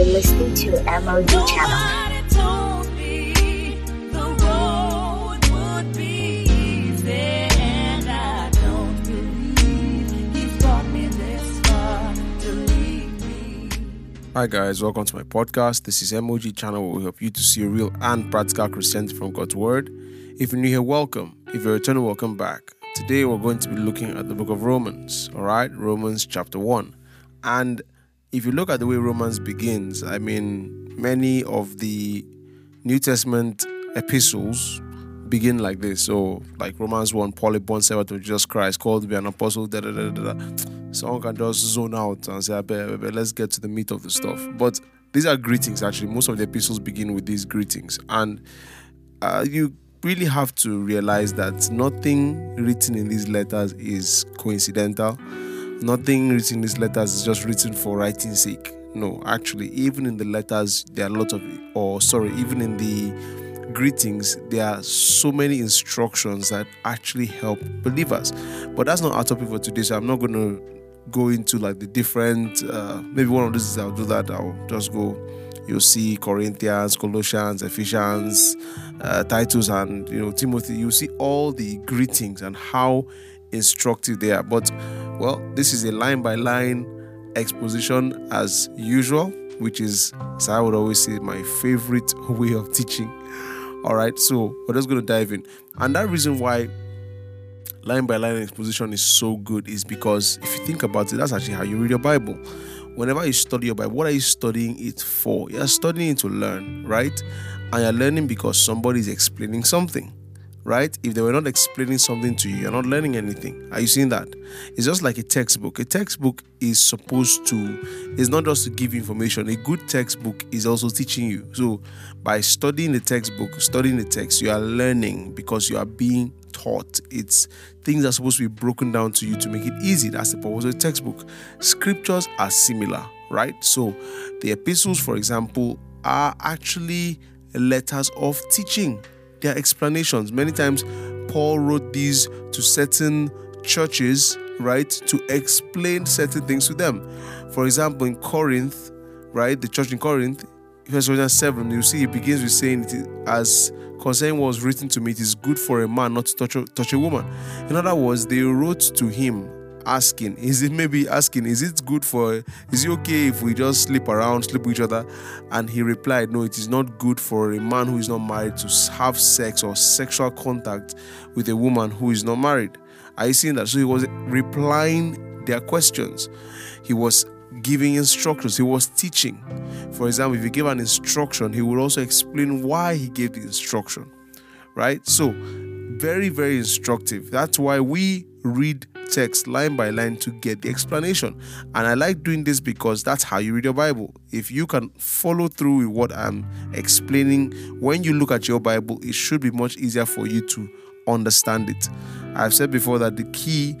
You're listening to MOG Channel. Somebody told me the road would be easy, and I don't believe he's brought me this far to leave me. Hi guys, welcome to my podcast. This is MOG channel where we help you to see real and practical Christianity from God's Word. If you're new here, welcome. If you're returning, welcome back. Today we're going to be looking at the book of Romans, all right? Romans chapter 1. And if you look at the way Romans begins, I mean, many of the New Testament epistles begin like this. So, like Romans 1, Paul, bond servant of Jesus Christ, called to be an apostle, da da da da. Someone can just zone out and say, "I bet, I let's get to the meat of the stuff. But these are greetings, actually. Most of the epistles begin with these greetings. And uh, you really have to realize that nothing written in these letters is coincidental. Nothing written in these letters is just written for writing's sake. No, actually, even in the letters, there are a lot of, or sorry, even in the greetings, there are so many instructions that actually help believers. But that's not our topic for today, so I'm not going to go into like the different, uh, maybe one of these I'll do that. I'll just go you'll see Corinthians, Colossians, Ephesians, uh, Titus, and you know Timothy. You see all the greetings and how instructive there. But well, this is a line by line exposition as usual, which is, as I would always say, my favorite way of teaching. All right, so we're just going to dive in, and that reason why line by line exposition is so good is because if you think about it, that's actually how you read your Bible whenever you study your Bible, what are you studying it for? You're studying it to learn, right? And you're learning because somebody is explaining something, right? If they were not explaining something to you, you're not learning anything. Are you seeing that? It's just like a textbook. A textbook is supposed to, it's not just to give information. A good textbook is also teaching you. So by studying the textbook, studying the text, you are learning because you are being taught. It's things are supposed to be broken down to you to make it easy. That's the purpose of a textbook. Scriptures are similar, right? So the epistles, for example, are actually letters of teaching. They are explanations. Many times Paul wrote these to certain churches, right, to explain certain things to them. For example, in Corinth, right, the church in Corinth, First Corinthians 7, you see, he begins with saying it as concerning was written to me, it is good for a man not to touch a, touch a woman. In other words, they wrote to him asking, is it maybe asking, is it good for, is it okay if we just sleep around, sleep with each other? And he replied, no, it is not good for a man who is not married to have sex or sexual contact with a woman who is not married. Are you seeing that? So he was replying their questions. He was giving instructions, he was teaching. For example, if he gave an instruction, he would also explain why he gave the instruction. Right? So, very, very instructive. That's why we read text line by line to get the explanation. And I like doing this because that's how you read your Bible. If you can follow through with what I'm explaining, when you look at your Bible, it should be much easier for you to understand it. I've said before that the key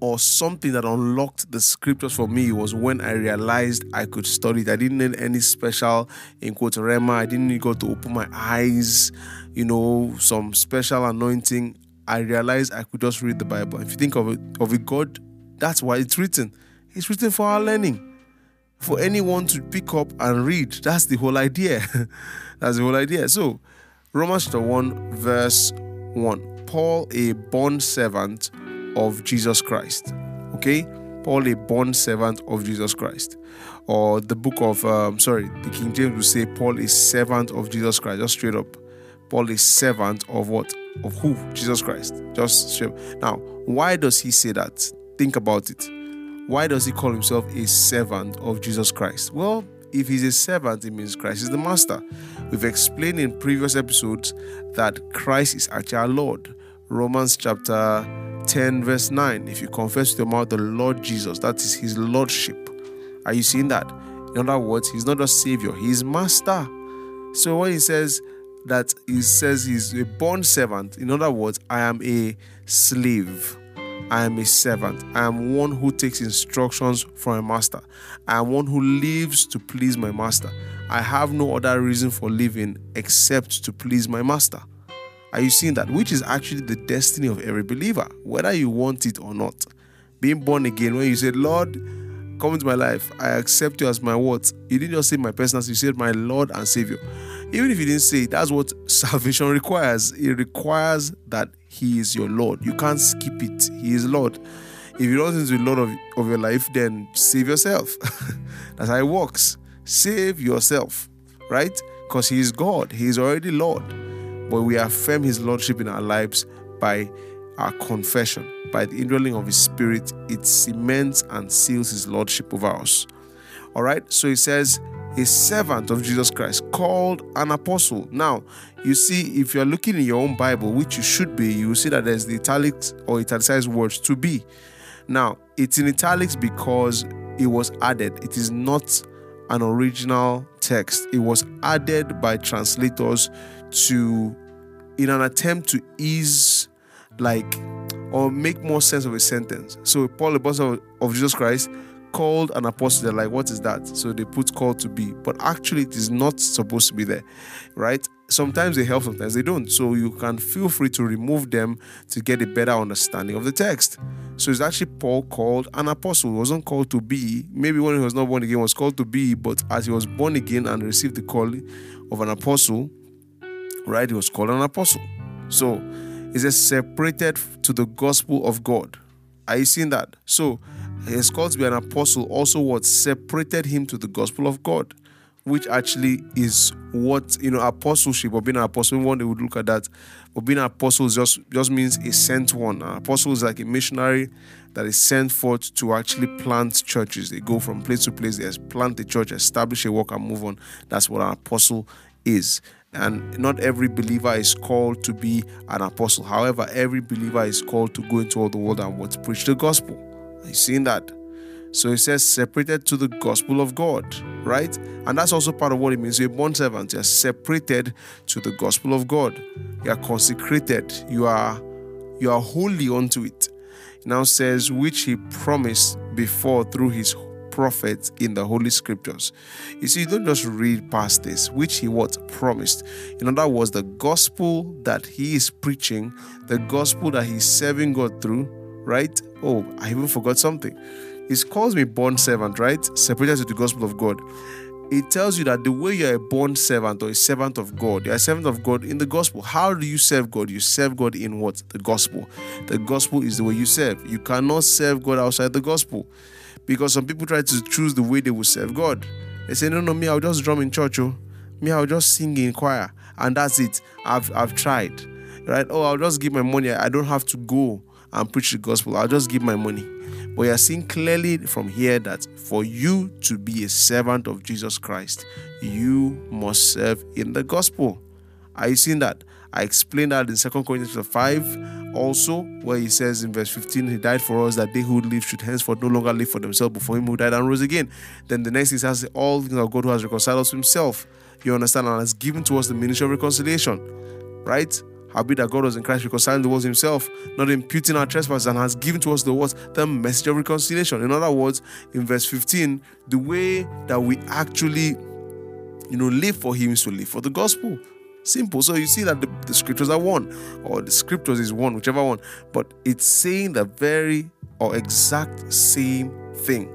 or something that unlocked the scriptures for me was when I realized I could study it. I didn't need any special in quote rhema. I didn't need God to open my eyes, you know, some special anointing. I realized I could just read the Bible. If you think of it, of it, God, that's why it's written. It's written for our learning. For anyone to pick up and read. That's the whole idea. that's the whole idea. So, Romans chapter 1, verse 1. Paul, a bond servant of Jesus Christ. Okay? Paul, a bond servant of Jesus Christ. Or the book of, um, sorry, the King James will say, Paul is servant of Jesus Christ. Just straight up. Paul is servant of what? Of who? Jesus Christ. Just straight. Now, why does he say that? Think about it. Why does he call himself a servant of Jesus Christ? Well, if he's a servant, it means Christ is the master. We've explained in previous episodes that Christ is actually our Lord. Romans chapter 10, verse 9. If you confess with your mouth the Lord Jesus, that is his lordship. Are you seeing that? In other words, he's not a savior, he's master. So when he says that he says he's a bond servant, in other words, I am a slave. I am a servant. I am one who takes instructions from a master. I am one who lives to please my master. I have no other reason for living except to please my master. Are you seeing that? Which is actually the destiny of every believer, whether you want it or not. Being born again, when you say, Lord, come come into my life. I accept you as my what? You didn't just say my personal, you said my Lord and Savior. Even if you didn't say it, that's what salvation requires. It requires that He is your Lord. You can't skip it. He is Lord. If you don't think the Lord of, of your life, then save yourself. that's how it works. Save yourself, right? Because He is God. He is already Lord. But we affirm His Lordship in our lives by our confession, by the indwelling of His Spirit, it cements and seals His Lordship over us. All right, so He says, a servant of Jesus Christ, called an apostle. Now, you see, if you're looking in your own Bible, which you should be, you will see that there's the italics or italicized words to be. Now, it's in italics because it was added, it is not an original text. It was added by translators to, in an attempt to ease like or make more sense of a sentence. So Paul, the apostle of Jesus Christ, called an apostle. They're like, what is that? So they put called to be, but actually it is not supposed to be there, right? Sometimes they help, sometimes they don't. So you can feel free to remove them to get a better understanding of the text. So it's actually Paul called an apostle. He wasn't called to be. Maybe when he was not born again, was called to be, but as he was born again and received the call of an apostle, right? He was called an apostle. So says separated to the gospel of God. Are you seeing that? So his called to be an apostle also what separated him to the gospel of God, which actually is what you know apostleship or being an apostle. One day would look at that, but being an apostle just just means a sent one. An apostle is like a missionary that is sent forth to actually plant churches. They go from place to place, they plant a church, establish a work, and move on. That's what an apostle is. And not every believer is called to be an apostle. However, every believer is called to go into all the world and what preach the gospel. You seeing that? So it says separated to the gospel of God, right? And that's also part of what it means. You're bond servant. You're separated to the gospel of God. You are consecrated. You are you are holy unto it. It now says which he promised before through his prophets in the holy scriptures. You see, you don't just read past this, which he what promised. In other words, the gospel that he is preaching, the gospel that he's serving God through, right? Oh, I even forgot something. He calls me bond servant, right? Separated to the gospel of God. It tells you that the way you're a bond servant or a servant of God, you're a servant of God in the gospel. How do you serve God? You serve God in what? The gospel. The gospel is the way you serve. You cannot serve God outside the gospel because some people try to choose the way they will serve God. They say, No, no, me, I'll just drum in church, oh. Me, I'll just sing in choir, and that's it. I've I've tried. Right? Oh, I'll just give my money. I don't have to go and preach the gospel. I'll just give my money. But you're seeing clearly from here that for you to be a servant of Jesus Christ, you must serve in the gospel. Are you seeing that? I explained that in 2 Corinthians 5 also, where he says in verse 15, He died for us that they who live should henceforth no longer live for themselves, but for him who died and rose again. Then the next thing says, All things of God who has reconciled us to himself. You understand, and has given to us the ministry of reconciliation. Right? Howbeit that God was in Christ reconciling the world himself, not imputing our trespasses, and has given to us the what? The message of reconciliation. In other words, in verse 15, the way that we actually you know live for him is to live for the gospel. Simple. So you see that the, the scriptures are one, or the scriptures is one, whichever one, but it's saying the very or exact same thing.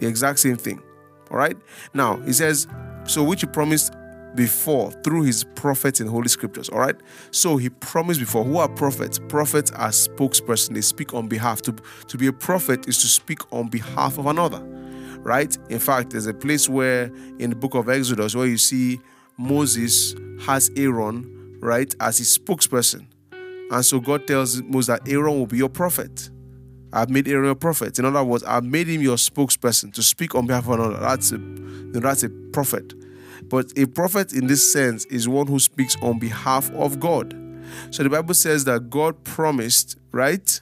The exact same thing. All right. Now he says, so which he promised before through his prophets in holy scriptures. All right. So he promised before. Who are prophets? Prophets are spokesperson. They speak on behalf. To, to be a prophet is to speak on behalf of another. Right? In fact, there's a place where in the book of Exodus where you see Moses has Aaron, right, as his spokesperson. And so God tells Moses that Aaron will be your prophet. I've made Aaron a prophet. In other words, I've made him your spokesperson to speak on behalf of another. That's a, that's a prophet. But a prophet in this sense is one who speaks on behalf of God. So the Bible says that God promised, right?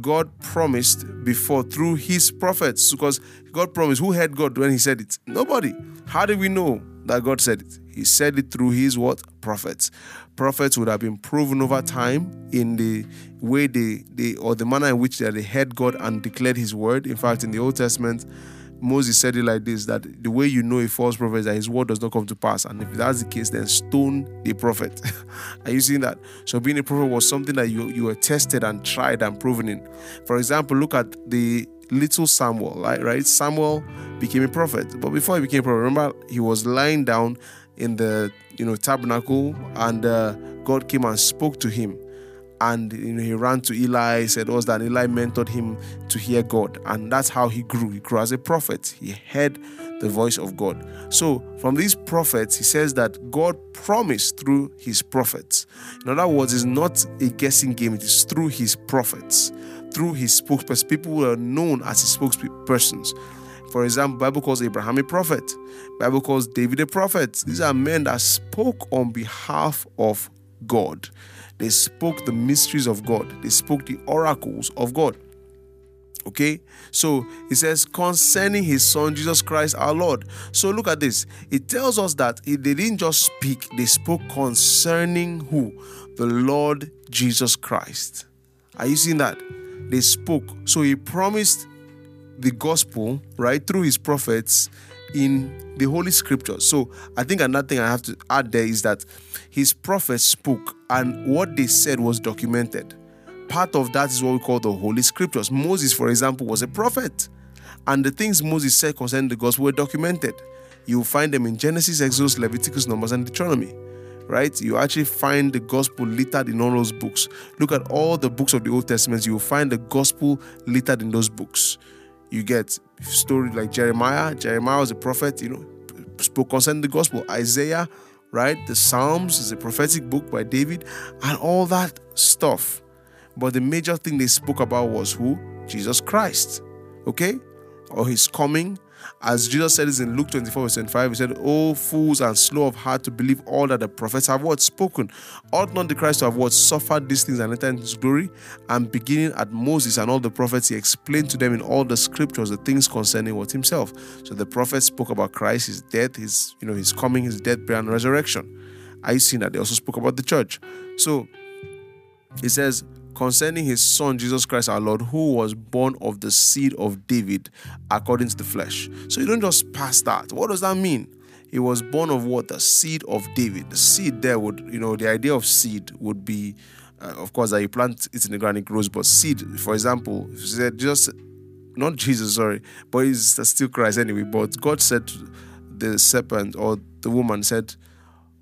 God promised before through his prophets. Because God promised. Who heard God when he said it? Nobody. How do we know that God said it? He said it through his what? Prophets. Prophets would have been proven over time in the way they, they or the manner in which they, they heard God and declared his word. In fact, in the Old Testament, Moses said it like this that the way you know a false prophet is that his word does not come to pass. And if that's the case, then stone the prophet. Are you seeing that? So being a prophet was something that you, you were tested and tried and proven in. For example, look at the little Samuel, right? Right? Samuel became a prophet, but before he became a prophet, remember he was lying down in the you know tabernacle, and uh, God came and spoke to him, and you know he ran to Eli, said, "Was that?" Eli mentored him to hear God, and that's how he grew. He grew as a prophet. He heard the voice of God. So, from these prophets, he says that God promised through his prophets. In other words, it's not a guessing game, it is through his prophets, through his spokespersons. People who are known as his spokespersons. For example, Bible calls Abraham a prophet. Bible calls David a prophet. These are men that spoke on behalf of God. They spoke the mysteries of God. They spoke the oracles of God. Okay, so he says concerning his son Jesus Christ our Lord. So look at this. It tells us that they didn't just speak, they spoke concerning who? The Lord Jesus Christ. Are you seeing that? They spoke. So he promised the gospel, right, through his prophets in the Holy Scriptures. So I think another thing I have to add there is that his prophets spoke and what they said was documented part of that is what we call the Holy Scriptures. Moses, for example, was a prophet, and the things Moses said concerning the gospel were documented. You find them in Genesis, Exodus, Leviticus, Numbers, and Deuteronomy. Right? You actually find the gospel littered in all those books. Look at all the books of the Old Testament, you will find the gospel littered in those books. You get stories like Jeremiah. Jeremiah was a prophet, you know, spoke concerning the gospel. Isaiah, right? The Psalms is a prophetic book by David, and all that stuff. But the major thing they spoke about was who? Jesus Christ. Okay? Or his coming. As Jesus said this in Luke 24, verse 25, he said, Oh, fools and slow of heart to believe all that the prophets have what spoken. Ought not the Christ to have what suffered these things and entered his glory? And beginning at Moses and all the prophets, he explained to them in all the scriptures the things concerning what himself. So the prophets spoke about Christ, his death, his you know, his coming, his death, burial, and resurrection. I seen that they also spoke about the church. So he says, concerning his son Jesus Christ our Lord, who was born of the seed of David according to the flesh. So you don't just pass that. What does that mean? He was born of what? The seed of David. The seed there would, you know, the idea of seed would be, uh, of course, that you plant it in the ground, it grows. But seed, for example, said just not Jesus, sorry, but it's still Christ anyway. But God said to the serpent or the woman said,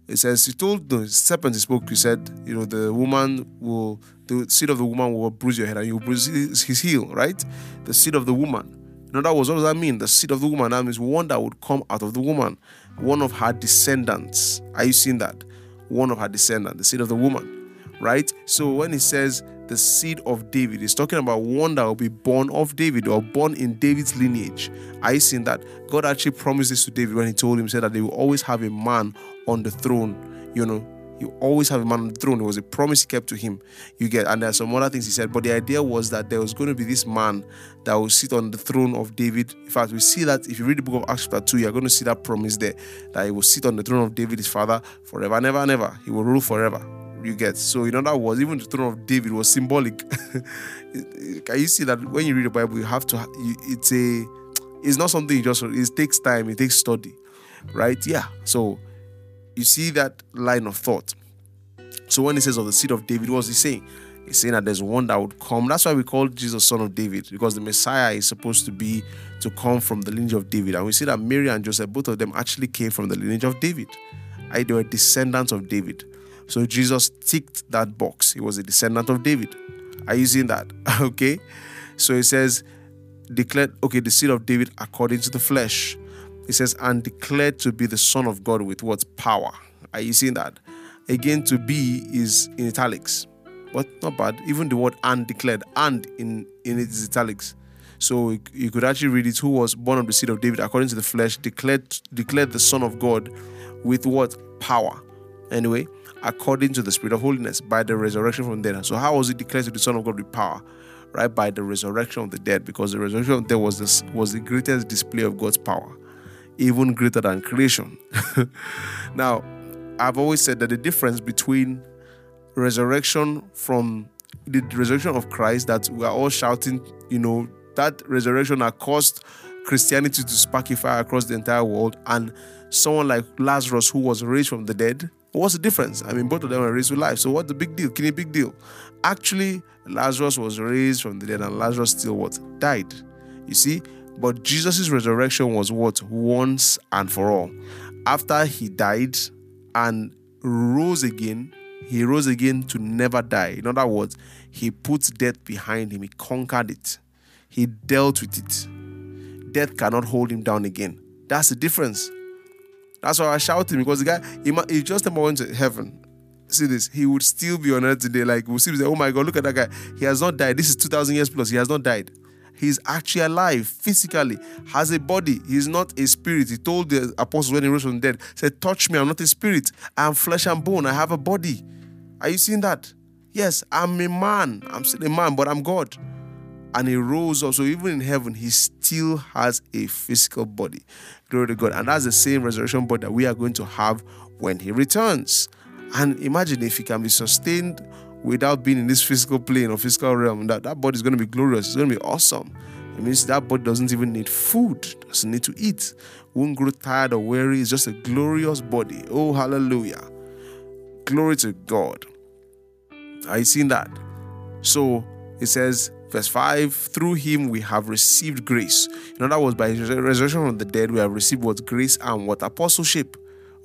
it says he told the serpent he spoke. He said, you know, the woman will, the seed of the woman will bruise your head, and you will bruise his heel. Right? The seed of the woman. In other words, what does that mean? The seed of the woman. That means one that would come out of the woman, one of her descendants. Are you seeing that? One of her descendants, the seed of the woman. Right? So when he says the seed of David, he's talking about one that will be born of David or born in David's lineage. Are you seeing that? God actually promised this to David when he told him, said that they will always have a man on the throne. You know, you always have a man on the throne. It was a promise he kept to him. You get, and there's some other things he said. But the idea was that there was going to be this man that will sit on the throne of David. In fact, we see that if you read the book of Acts chapter 2, you're going to see that promise there that he will sit on the throne of David, his father, forever, never, and ever. He will rule forever. You get so in other words, even the throne of David was symbolic. Can you see that when you read the Bible, you have to? It's a, it's not something you just. It takes time. It takes study, right? Yeah. So you see that line of thought. So when he says of the seed of David, what's he saying? He's saying that there's one that would come. That's why we call Jesus son of David, because the Messiah is supposed to be to come from the lineage of David. And we see that Mary and Joseph, both of them actually came from the lineage of David. They were descendants of David. So Jesus ticked that box. He was a descendant of David. Are you seeing that? okay. So it says, declared, okay, the seed of David according to the flesh. It says, and declared to be the Son of God with what? Power. Are you seeing that? Again, to be is in italics, but not bad. Even the word and declared, and in, in it is italics. So you could actually read it, who was born of the seed of David according to the flesh, declared declared the Son of God with what? Power. Anyway, according to the Spirit of holiness, by the resurrection from the dead. So how was it declared to the Son of God with power? Right? By the resurrection of the dead, because the resurrection of the dead was was the greatest display of God's power even greater than creation. now, I've always said that the difference between resurrection from the resurrection of Christ that we are all shouting, you know, that resurrection that caused Christianity to spark a fire across the entire world, and someone like Lazarus who was raised from the dead. What's the difference? I mean, both of them were raised to life. So what's the big deal? Can a big deal? Actually, Lazarus was raised from the dead, and Lazarus still what died. You see? But Jesus' resurrection was what? Once and for all. After he died and rose again, he rose again to never die. In other words, he put death behind him, he conquered it, he dealt with it. Death cannot hold him down again. That's the difference. That's why I shouted because the guy, he, he just never went to heaven. See this, he would still be on earth today. Like we'll see, oh my God, look at that guy. He has not died. This is 2,000 years plus. He has not died. He's actually alive physically, has a body. He's not a spirit. He told the apostles when he rose from the dead, said, Touch me, I'm not a spirit. I'm flesh and bone. I have a body. Are you seeing that? Yes, I'm a man. I'm still a man, but I'm God. And he rose up. So even in heaven, he still has a physical body. Glory to God. And that's the same resurrection body that we are going to have when he returns. And imagine if he can be sustained without being in this physical plane or physical realm, that, that body is going to be glorious. It's going to be awesome. It means that body doesn't even need food, doesn't need to eat, won't grow tired or weary. It's just a glorious body. Oh, hallelujah. Glory to God. Are you seeing that? So it says, verse 5 through him we have received grace. In other words, by his resurrection from the dead, we have received what grace and what apostleship.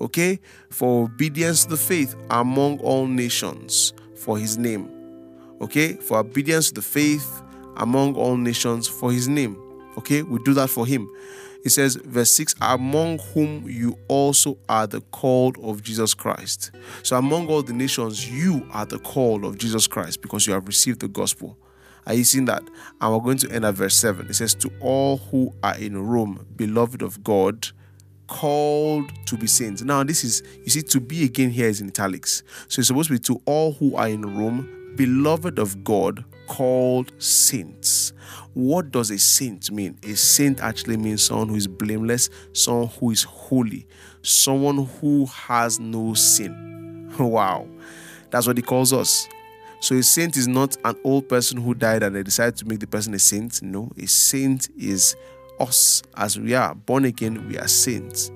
Okay? For obedience to the faith among all nations for his name. Okay? For obedience to the faith among all nations for his name. Okay? We do that for him. It says, verse 6 Among whom you also are the called of Jesus Christ. So, among all the nations, you are the called of Jesus Christ because you have received the gospel. Are you seeing that? And we're going to end at verse 7. It says, To all who are in Rome, beloved of God, called to be saints. Now, this is, you see, to be again here is in italics. So it's supposed to be to all who are in Rome, beloved of God, called saints. What does a saint mean? A saint actually means someone who is blameless, someone who is holy, someone who has no sin. Wow. That's what he calls us. So a saint is not an old person who died and they decided to make the person a saint. No, a saint is us as we are born again, we are saints.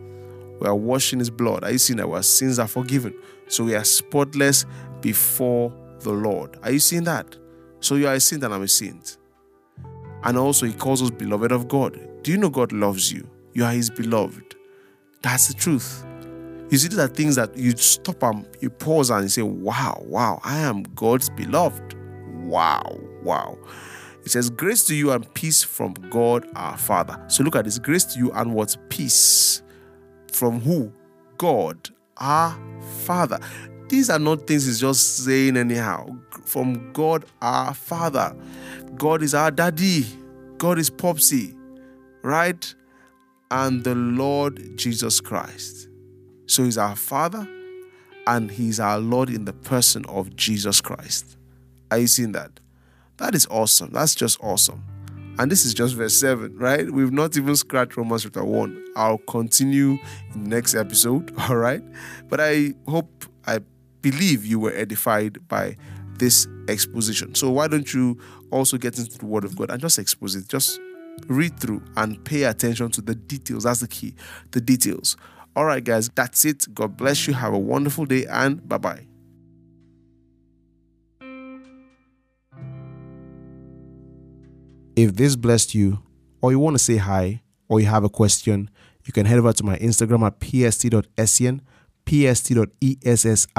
We are washed in his blood. Are you seeing that our sins are forgiven? So we are spotless before the Lord. Are you seeing that? So you are a saint and I'm a saint. And also he calls us beloved of God. Do you know God loves you? You are his beloved. That's the truth. You see, these are things that you stop and you pause and you say, Wow, wow, I am God's beloved. Wow, wow. It says, Grace to you and peace from God our Father. So look at this grace to you and what? Peace. From who? God our Father. These are not things he's just saying anyhow. From God our Father. God is our daddy. God is Popsy. Right? And the Lord Jesus Christ. So he's our Father and he's our Lord in the person of Jesus Christ. Are you seeing that? That is awesome. That's just awesome. And this is just verse 7, right? We've not even scratched Romans chapter 1. I'll continue in the next episode, all right? But I hope, I believe you were edified by this exposition. So why don't you also get into the Word of God and just expose it? Just read through and pay attention to the details. That's the key, the details. All right, guys, that's it. God bless you. Have a wonderful day and bye bye. If this blessed you, or you want to say hi, or you have a question, you can head over to my Instagram at pst.sien, pst.essien.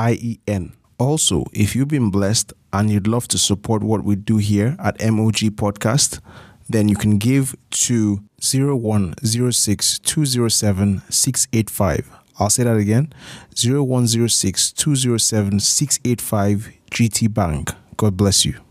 Also, if you've been blessed and you'd love to support what we do here at MOG Podcast, then you can give to 0106 207 685. I'll say that again 0106 207 685 GT Bank. God bless you.